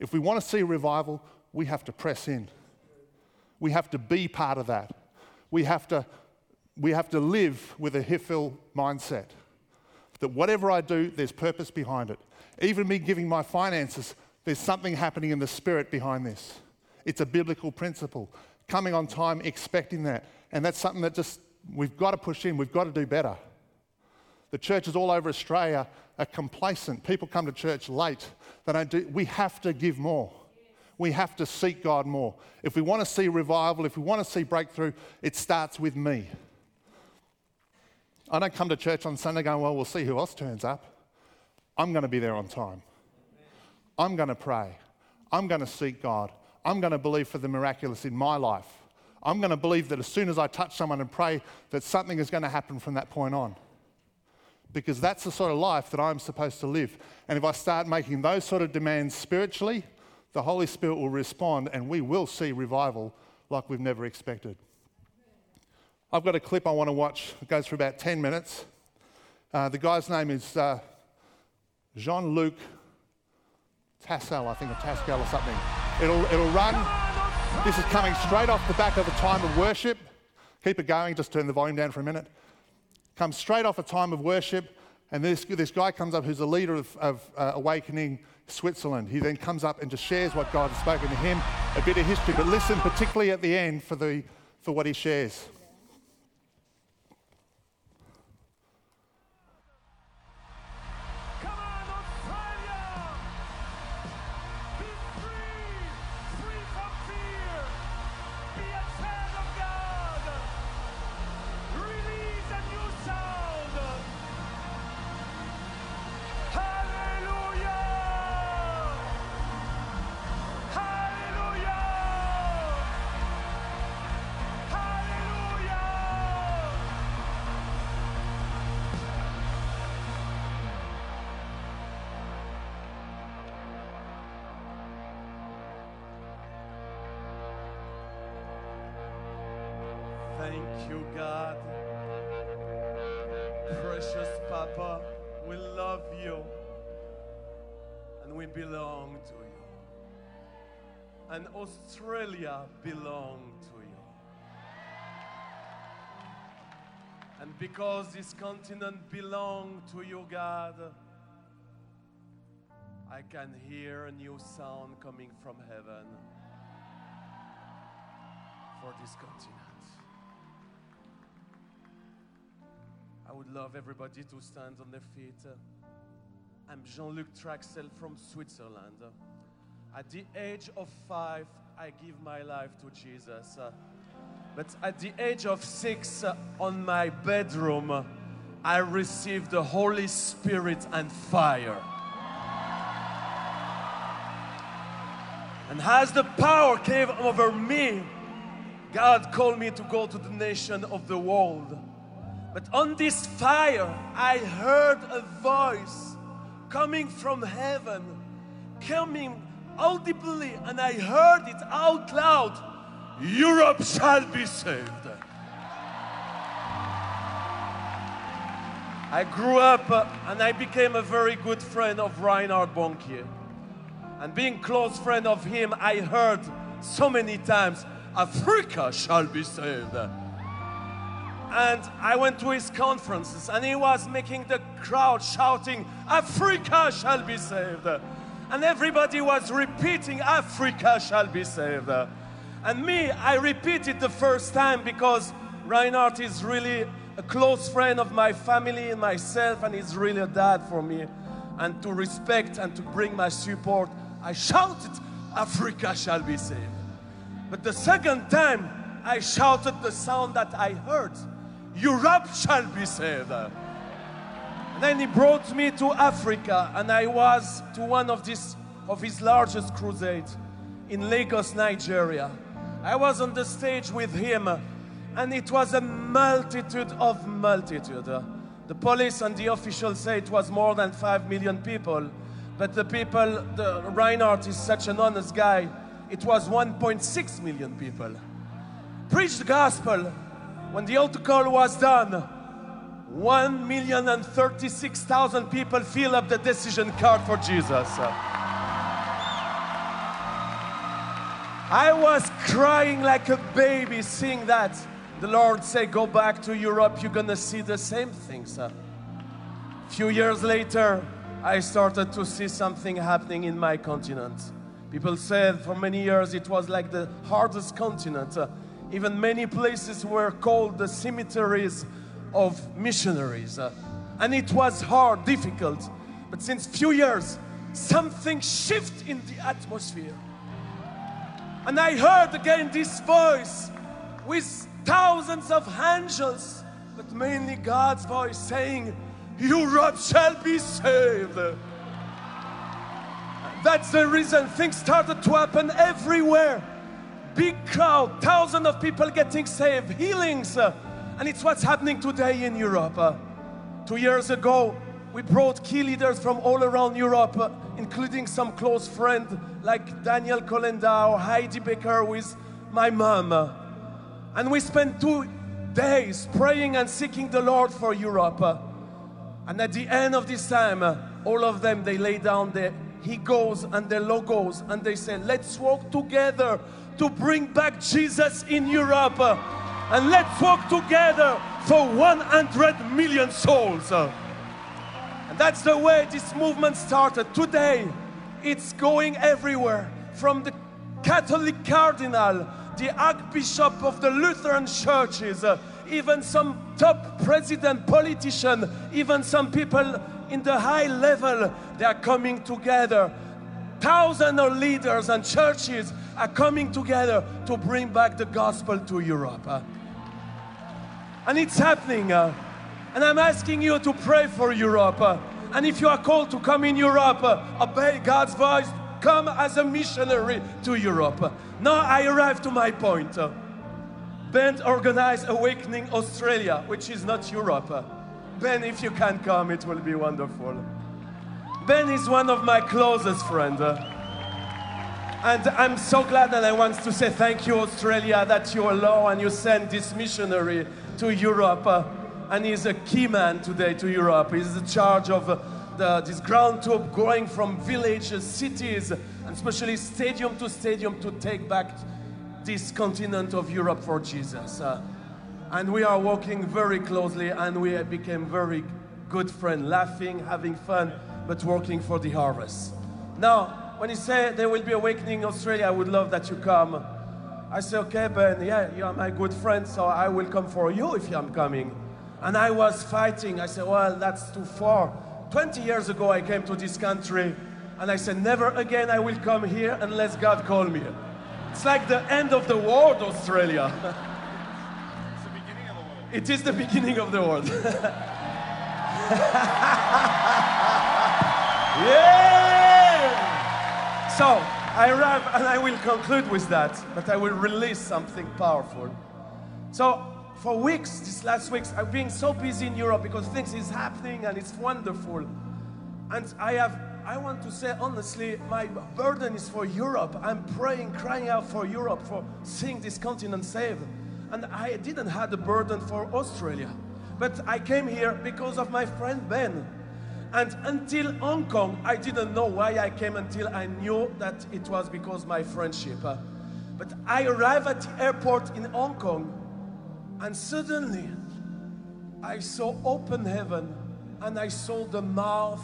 If we want to see revival, we have to press in. We have to be part of that. We have to, we have to live with a Hiphil mindset that whatever I do, there's purpose behind it. Even me giving my finances, there's something happening in the spirit behind this. It's a biblical principle. Coming on time, expecting that. And that's something that just we've got to push in, we've got to do better. The churches all over Australia are complacent. People come to church late. They don't do, we have to give more. We have to seek God more. If we want to see revival, if we want to see breakthrough, it starts with me. I don't come to church on Sunday going, well, we'll see who else turns up. I'm going to be there on time. I'm going to pray. I'm going to seek God. I'm going to believe for the miraculous in my life. I'm going to believe that as soon as I touch someone and pray, that something is going to happen from that point on. Because that's the sort of life that I'm supposed to live. And if I start making those sort of demands spiritually, the Holy Spirit will respond and we will see revival like we've never expected. I've got a clip I want to watch. It goes for about 10 minutes. Uh, the guy's name is uh, Jean Luc Tassel, I think, or Tascal or something. It'll, it'll run. This is coming straight off the back of a time of worship. Keep it going, just turn the volume down for a minute. Comes straight off a time of worship. And this, this guy comes up who's a leader of, of uh, Awakening Switzerland. He then comes up and just shares what God has spoken to him, a bit of history, but listen particularly at the end for, the, for what he shares. Precious Papa, we love you and we belong to you. And Australia belong to you. And because this continent belong to you, God, I can hear a new sound coming from heaven for this continent. Would love everybody to stand on their feet. I'm Jean Luc Trachsel from Switzerland. At the age of five, I give my life to Jesus. But at the age of six, on my bedroom, I received the Holy Spirit and fire. And as the power came over me, God called me to go to the nation of the world. But on this fire, I heard a voice coming from heaven, coming audibly, and I heard it out loud Europe shall be saved. I grew up uh, and I became a very good friend of Reinhard Bonnke. And being close friend of him, I heard so many times, Africa shall be saved. And I went to his conferences and he was making the crowd shouting, Africa shall be saved. And everybody was repeating, Africa shall be saved. And me, I repeated the first time because Reinhard is really a close friend of my family and myself, and he's really a dad for me. And to respect and to bring my support, I shouted, Africa shall be saved. But the second time, I shouted the sound that I heard Europe shall be saved. Then he brought me to Africa, and I was to one of, this, of his largest crusades in Lagos, Nigeria. I was on the stage with him, and it was a multitude of multitude. The police and the officials say it was more than five million people, but the people, the Reinhard is such an honest guy. It was 1.6 million people. Preach the gospel. When the altar call was done, 1 million and 36,000 people fill up the decision card for Jesus. I was crying like a baby seeing that. The Lord said, Go back to Europe, you're gonna see the same things. A few years later, I started to see something happening in my continent. People said for many years it was like the hardest continent. Even many places were called the cemeteries of missionaries. Uh, and it was hard, difficult. But since few years, something shifted in the atmosphere. And I heard again this voice with thousands of angels, but mainly God's voice saying, Europe shall be saved. That's the reason things started to happen everywhere. Big crowd, thousands of people getting saved, healings. Uh, and it's what's happening today in Europe. Uh, two years ago, we brought key leaders from all around Europe, uh, including some close friends like Daniel Kolenda or Heidi Baker with my mom. And we spent two days praying and seeking the Lord for Europe. And at the end of this time, all of them, they lay down their egos and their logos and they say, let's walk together to bring back Jesus in Europe. And let's walk together for 100 million souls. And that's the way this movement started. Today, it's going everywhere. From the Catholic cardinal, the archbishop of the Lutheran churches, even some top president, politician, even some people in the high level, they are coming together. Thousands of leaders and churches are coming together to bring back the gospel to Europe. And it's happening. and I'm asking you to pray for Europe. and if you are called to come in Europe, obey God's voice, come as a missionary to Europe. Now I arrive to my point. Ben organized Awakening Australia, which is not Europe. Ben, if you can come, it will be wonderful. Ben is one of my closest friends. uh, and I'm so glad that I want to say thank you, Australia, that you allow and you send this missionary to Europe. uh, and he's a key man today to Europe. He's in charge of uh, the, this ground tube going from villages, cities, and especially stadium to stadium to take back this continent of Europe for Jesus. Uh, and we are working very closely and we became very good friends, laughing, having fun, but working for the harvest. Now, when he said there will be awakening in Australia, I would love that you come. I say, okay, Ben, yeah, you are my good friend, so I will come for you if I'm coming. And I was fighting. I said, well, that's too far. 20 years ago, I came to this country, and I said, never again I will come here unless God call me. It's like the end of the world, Australia. it's the beginning of the world. It is the beginning of the world. yeah! So, I arrive and I will conclude with that, but I will release something powerful. So, for weeks, these last weeks, I've been so busy in Europe because things is happening and it's wonderful. And I have, I want to say honestly, my burden is for Europe. I'm praying, crying out for Europe, for seeing this continent saved. And I didn't have the burden for Australia. But I came here because of my friend Ben. And until Hong Kong, I didn't know why I came until I knew that it was because my friendship. Uh, But I arrived at the airport in Hong Kong and suddenly I saw open heaven and I saw the mouth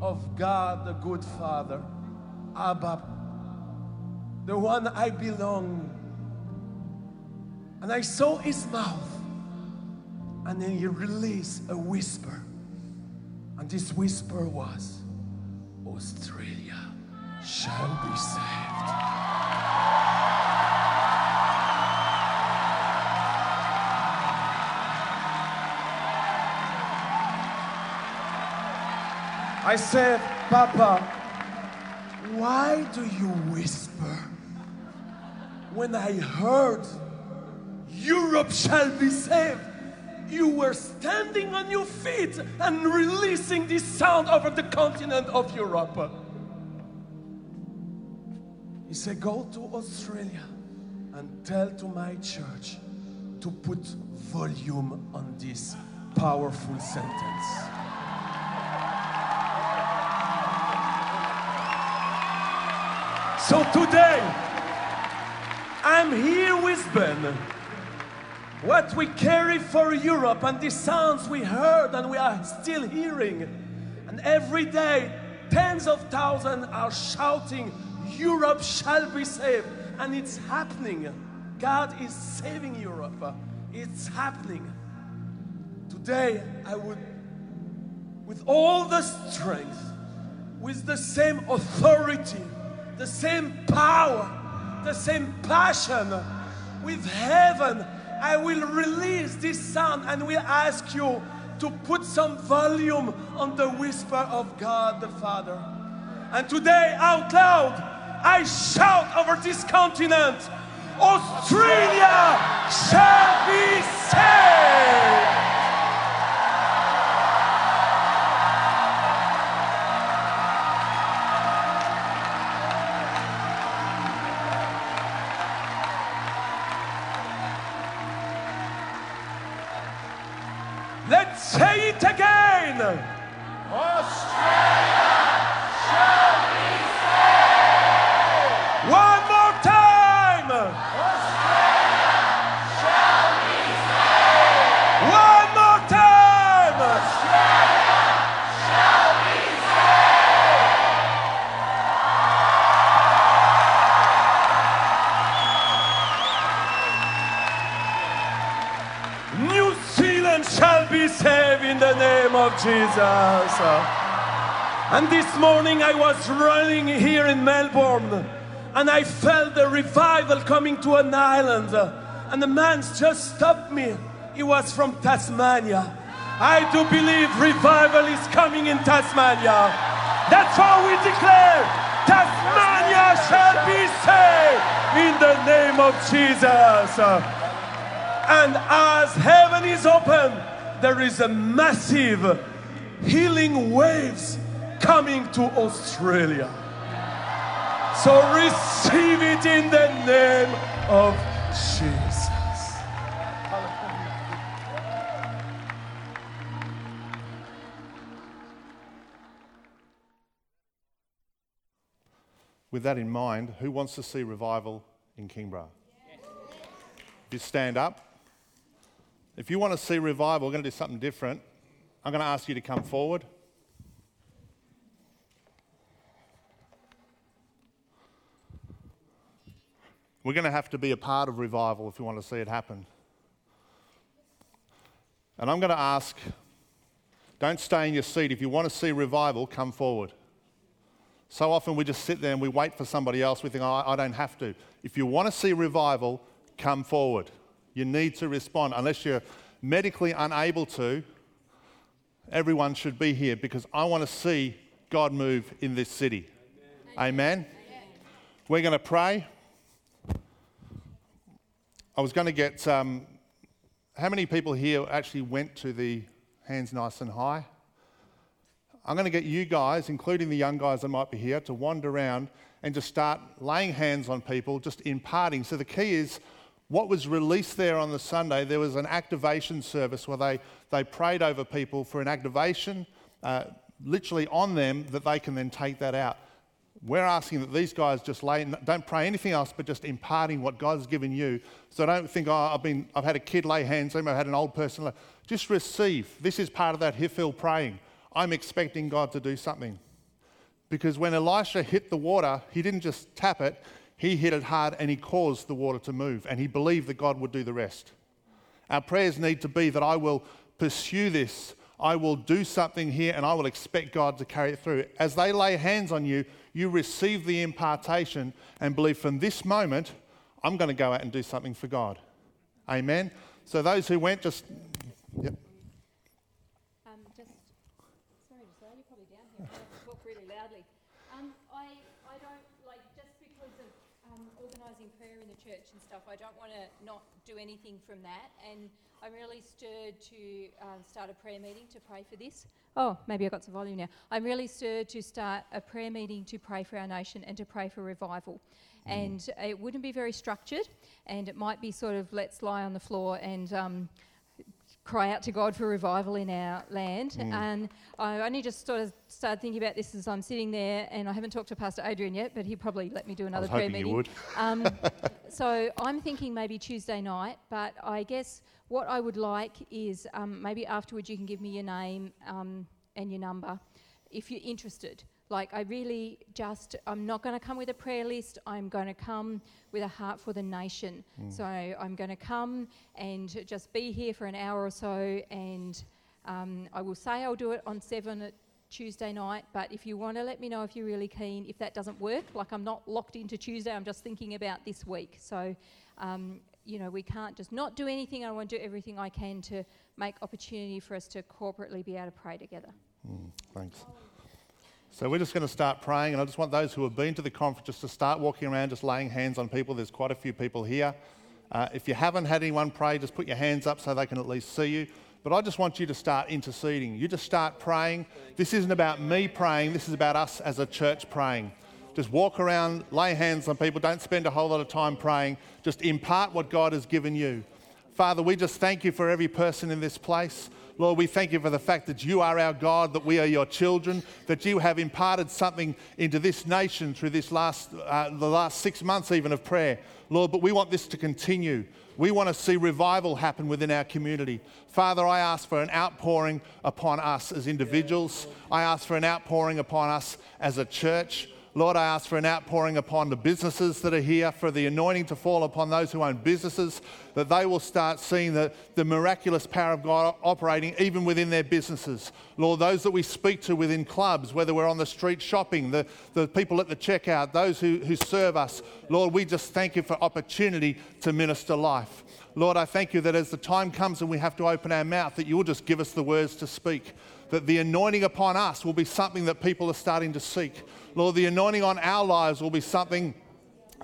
of God, the good Father, Abba, the one I belong. And I saw his mouth and then he released a whisper. And this whisper was, Australia shall be saved. I said, Papa, why do you whisper? When I heard Europe shall be saved, you were standing on your feet and releasing this sound over the continent of Europe. He said, Go to Australia and tell to my church to put volume on this powerful sentence. So today, I'm here with Ben. What we carry for Europe and the sounds we heard and we are still hearing. And every day, tens of thousands are shouting, Europe shall be saved. And it's happening. God is saving Europe. It's happening. Today, I would, with all the strength, with the same authority, the same power, the same passion, with heaven, I will release this sound and will ask you to put some volume on the whisper of God the Father. And today, out loud, I shout over this continent Australia shall be saved! And this morning I was running here in Melbourne and I felt the revival coming to an island. And the man just stopped me. He was from Tasmania. I do believe revival is coming in Tasmania. That's why we declare Tasmania shall be saved in the name of Jesus. And as heaven is open, there is a massive healing waves coming to Australia. So receive it in the name of Jesus. With that in mind, who wants to see revival in Kingborough? If you stand up. If you want to see revival, we're going to do something different. I'm going to ask you to come forward. We're going to have to be a part of revival if we want to see it happen. And I'm going to ask don't stay in your seat. If you want to see revival, come forward. So often we just sit there and we wait for somebody else. We think, oh, I don't have to. If you want to see revival, come forward. You need to respond. Unless you're medically unable to, everyone should be here because I want to see God move in this city. Amen. Amen. We're going to pray. I was going to get um, how many people here actually went to the Hands Nice and High? I'm going to get you guys, including the young guys that might be here, to wander around and just start laying hands on people, just imparting. So the key is what was released there on the Sunday, there was an activation service where they, they prayed over people for an activation, uh, literally on them, that they can then take that out. We're asking that these guys just lay, don't pray anything else, but just imparting what God's given you. So don't think, oh, I've, been, I've had a kid lay hands on me, I've had an old person. Lay. Just receive. This is part of that Hiphil praying. I'm expecting God to do something. Because when Elisha hit the water, he didn't just tap it, he hit it hard and he caused the water to move. And he believed that God would do the rest. Our prayers need to be that I will pursue this, I will do something here, and I will expect God to carry it through. As they lay hands on you, you receive the impartation and believe from this moment, I'm going to go out and do something for God. Amen. So those who went, just yep. Um, just sorry, just you're probably down here. I talk really loudly. Um, I I don't like just because of um, organising prayer in the church and stuff. I don't want to not do anything from that and. I'm really stirred to um, start a prayer meeting to pray for this. Oh, maybe I got some volume now. I'm really stirred to start a prayer meeting to pray for our nation and to pray for revival. Mm. And it wouldn't be very structured, and it might be sort of let's lie on the floor and um, cry out to God for revival in our land. Mm. And I only just sort of started thinking about this as I'm sitting there, and I haven't talked to Pastor Adrian yet, but he probably let me do another prayer meeting. Um, so I'm thinking maybe Tuesday night, but I guess what I would like is um, maybe afterwards you can give me your name um, and your number if you're interested. Like, I really just, I'm not going to come with a prayer list. I'm going to come with a heart for the nation. Mm. So I'm going to come and just be here for an hour or so. And um, I will say I'll do it on 7 at Tuesday night. But if you want to let me know if you're really keen, if that doesn't work, like I'm not locked into Tuesday, I'm just thinking about this week. So, um, you know, we can't just not do anything. I want to do everything I can to make opportunity for us to corporately be able to pray together. Mm, thanks. So we're just going to start praying, and I just want those who have been to the conference just to start walking around, just laying hands on people. There's quite a few people here. Uh, if you haven't had anyone pray, just put your hands up so they can at least see you. But I just want you to start interceding. You just start praying. This isn't about me praying, this is about us as a church praying. Just walk around, lay hands on people. Don't spend a whole lot of time praying. Just impart what God has given you. Father, we just thank you for every person in this place. Lord, we thank you for the fact that you are our God, that we are your children, that you have imparted something into this nation through this last, uh, the last six months even of prayer. Lord, but we want this to continue. We want to see revival happen within our community. Father, I ask for an outpouring upon us as individuals. I ask for an outpouring upon us as a church. Lord, I ask for an outpouring upon the businesses that are here, for the anointing to fall upon those who own businesses, that they will start seeing the, the miraculous power of God operating even within their businesses. Lord, those that we speak to within clubs, whether we're on the street shopping, the, the people at the checkout, those who, who serve us, Lord, we just thank you for opportunity to minister life. Lord, I thank you that as the time comes and we have to open our mouth, that you will just give us the words to speak that the anointing upon us will be something that people are starting to seek. Lord, the anointing on our lives will be something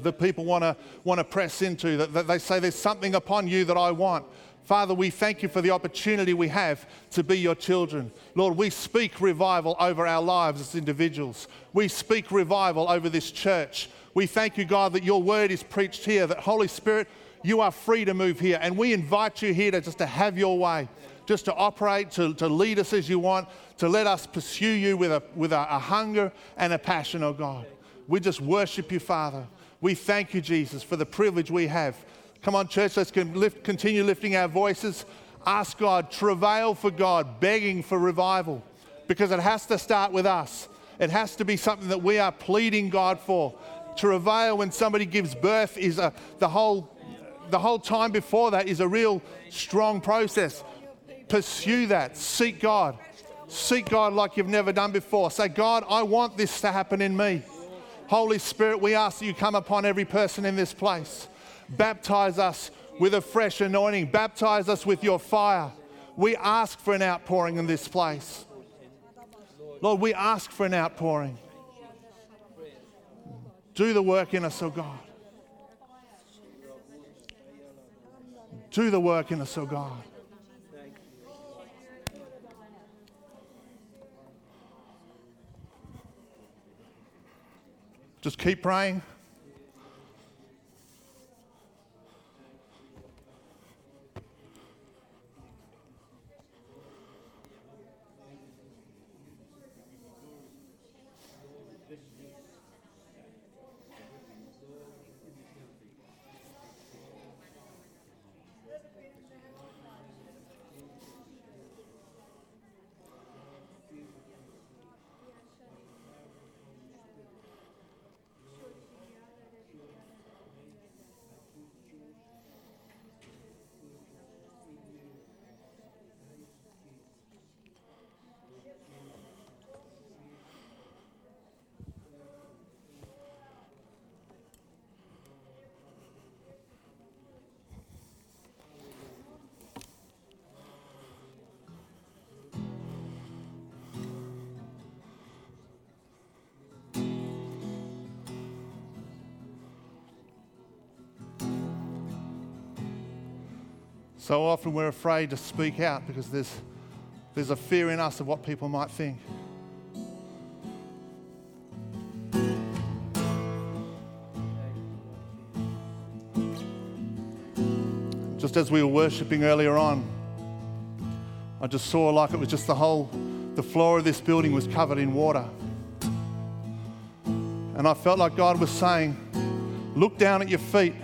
that people want to want to press into, that, that they say, There's something upon you that I want. Father, we thank you for the opportunity we have to be your children. Lord, we speak revival over our lives as individuals. We speak revival over this church. We thank you, God, that your word is preached here, that Holy Spirit, you are free to move here. And we invite you here to just to have your way just to operate, to, to lead us as you want, to let us pursue you with, a, with a, a hunger and a passion, oh God. We just worship you, Father. We thank you, Jesus, for the privilege we have. Come on, church, let's lift, continue lifting our voices. Ask God, travail for God, begging for revival, because it has to start with us. It has to be something that we are pleading God for. To travail when somebody gives birth is a, the whole the whole time before that is a real strong process. Pursue that. Seek God. Seek God like you've never done before. Say, God, I want this to happen in me. Holy Spirit, we ask that you come upon every person in this place. Baptize us with a fresh anointing. Baptize us with your fire. We ask for an outpouring in this place. Lord, we ask for an outpouring. Do the work in us, oh God. Do the work in us, oh God. Just keep praying. So often we're afraid to speak out because there's, there's a fear in us of what people might think. Just as we were worshiping earlier on, I just saw like it was just the whole, the floor of this building was covered in water. And I felt like God was saying, Look down at your feet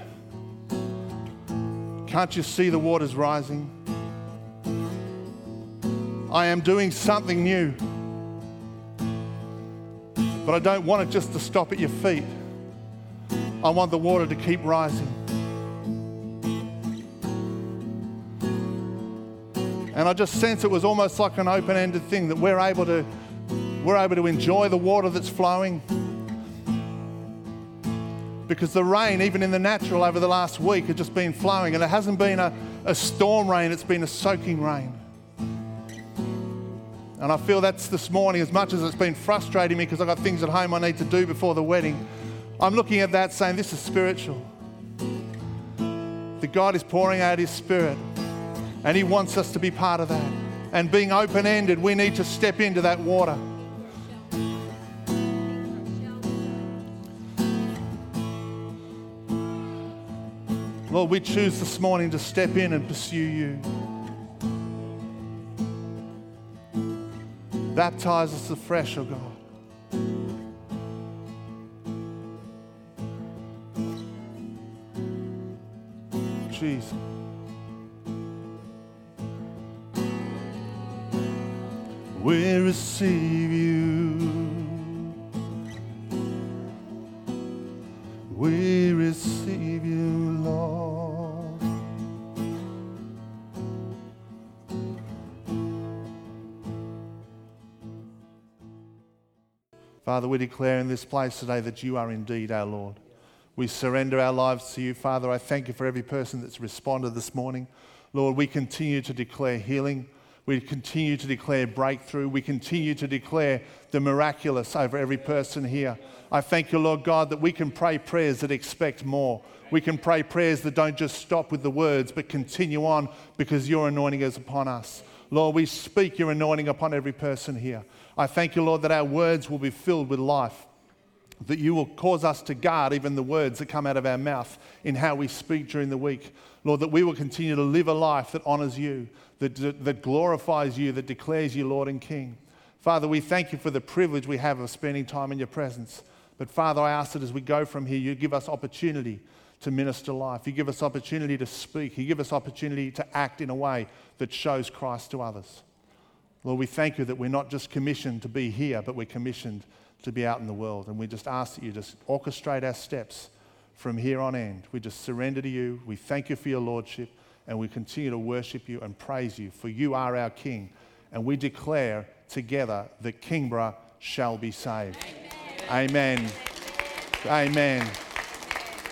can't you see the waters rising? I am doing something new. But I don't want it just to stop at your feet. I want the water to keep rising. And I just sense it was almost like an open-ended thing that we're able to we're able to enjoy the water that's flowing because the rain, even in the natural over the last week, had just been flowing. And it hasn't been a, a storm rain, it's been a soaking rain. And I feel that's this morning, as much as it's been frustrating me because I've got things at home I need to do before the wedding. I'm looking at that saying, This is spiritual. That God is pouring out His Spirit, and He wants us to be part of that. And being open ended, we need to step into that water. Lord, we choose this morning to step in and pursue you. Baptize us afresh, O oh God. Jesus. We receive you. Father, we declare in this place today that you are indeed our Lord. We surrender our lives to you. Father, I thank you for every person that's responded this morning. Lord, we continue to declare healing. We continue to declare breakthrough. We continue to declare the miraculous over every person here. I thank you, Lord God, that we can pray prayers that expect more. We can pray prayers that don't just stop with the words, but continue on because your anointing is upon us. Lord, we speak your anointing upon every person here. I thank you, Lord, that our words will be filled with life, that you will cause us to guard even the words that come out of our mouth in how we speak during the week. Lord, that we will continue to live a life that honors you, that, that, glorifies you, that declares you Lord and King. Father, we thank you for the privilege we have of spending time in your presence. But Father, I ask that as we go from here, you give us opportunity to minister life. You give us opportunity to speak. You give us opportunity to act in a way that shows Christ to others. Lord, we thank you that we're not just commissioned to be here, but we're commissioned to be out in the world. And we just ask that you just orchestrate our steps from here on end. We just surrender to you. We thank you for your lordship, and we continue to worship you and praise you, for you are our King. And we declare together that Kingborough shall be saved. Amen. Amen.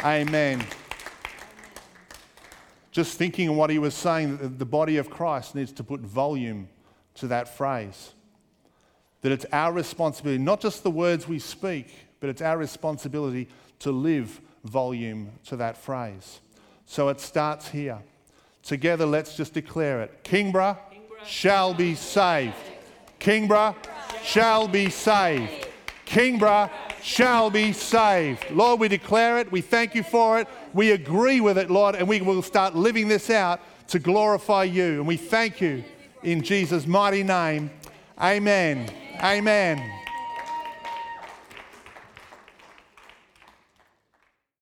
Amen. Just thinking of what he was saying, the body of Christ needs to put volume to that phrase. That it's our responsibility, not just the words we speak, but it's our responsibility to live volume to that phrase. So it starts here. Together, let's just declare it Kingborough shall be saved. Kingborough shall be saved. Kingborough shall be saved. Lord, we declare it. We thank you for it. We agree with it, Lord, and we will start living this out to glorify you. And we thank you in Jesus' mighty name. Amen. Amen.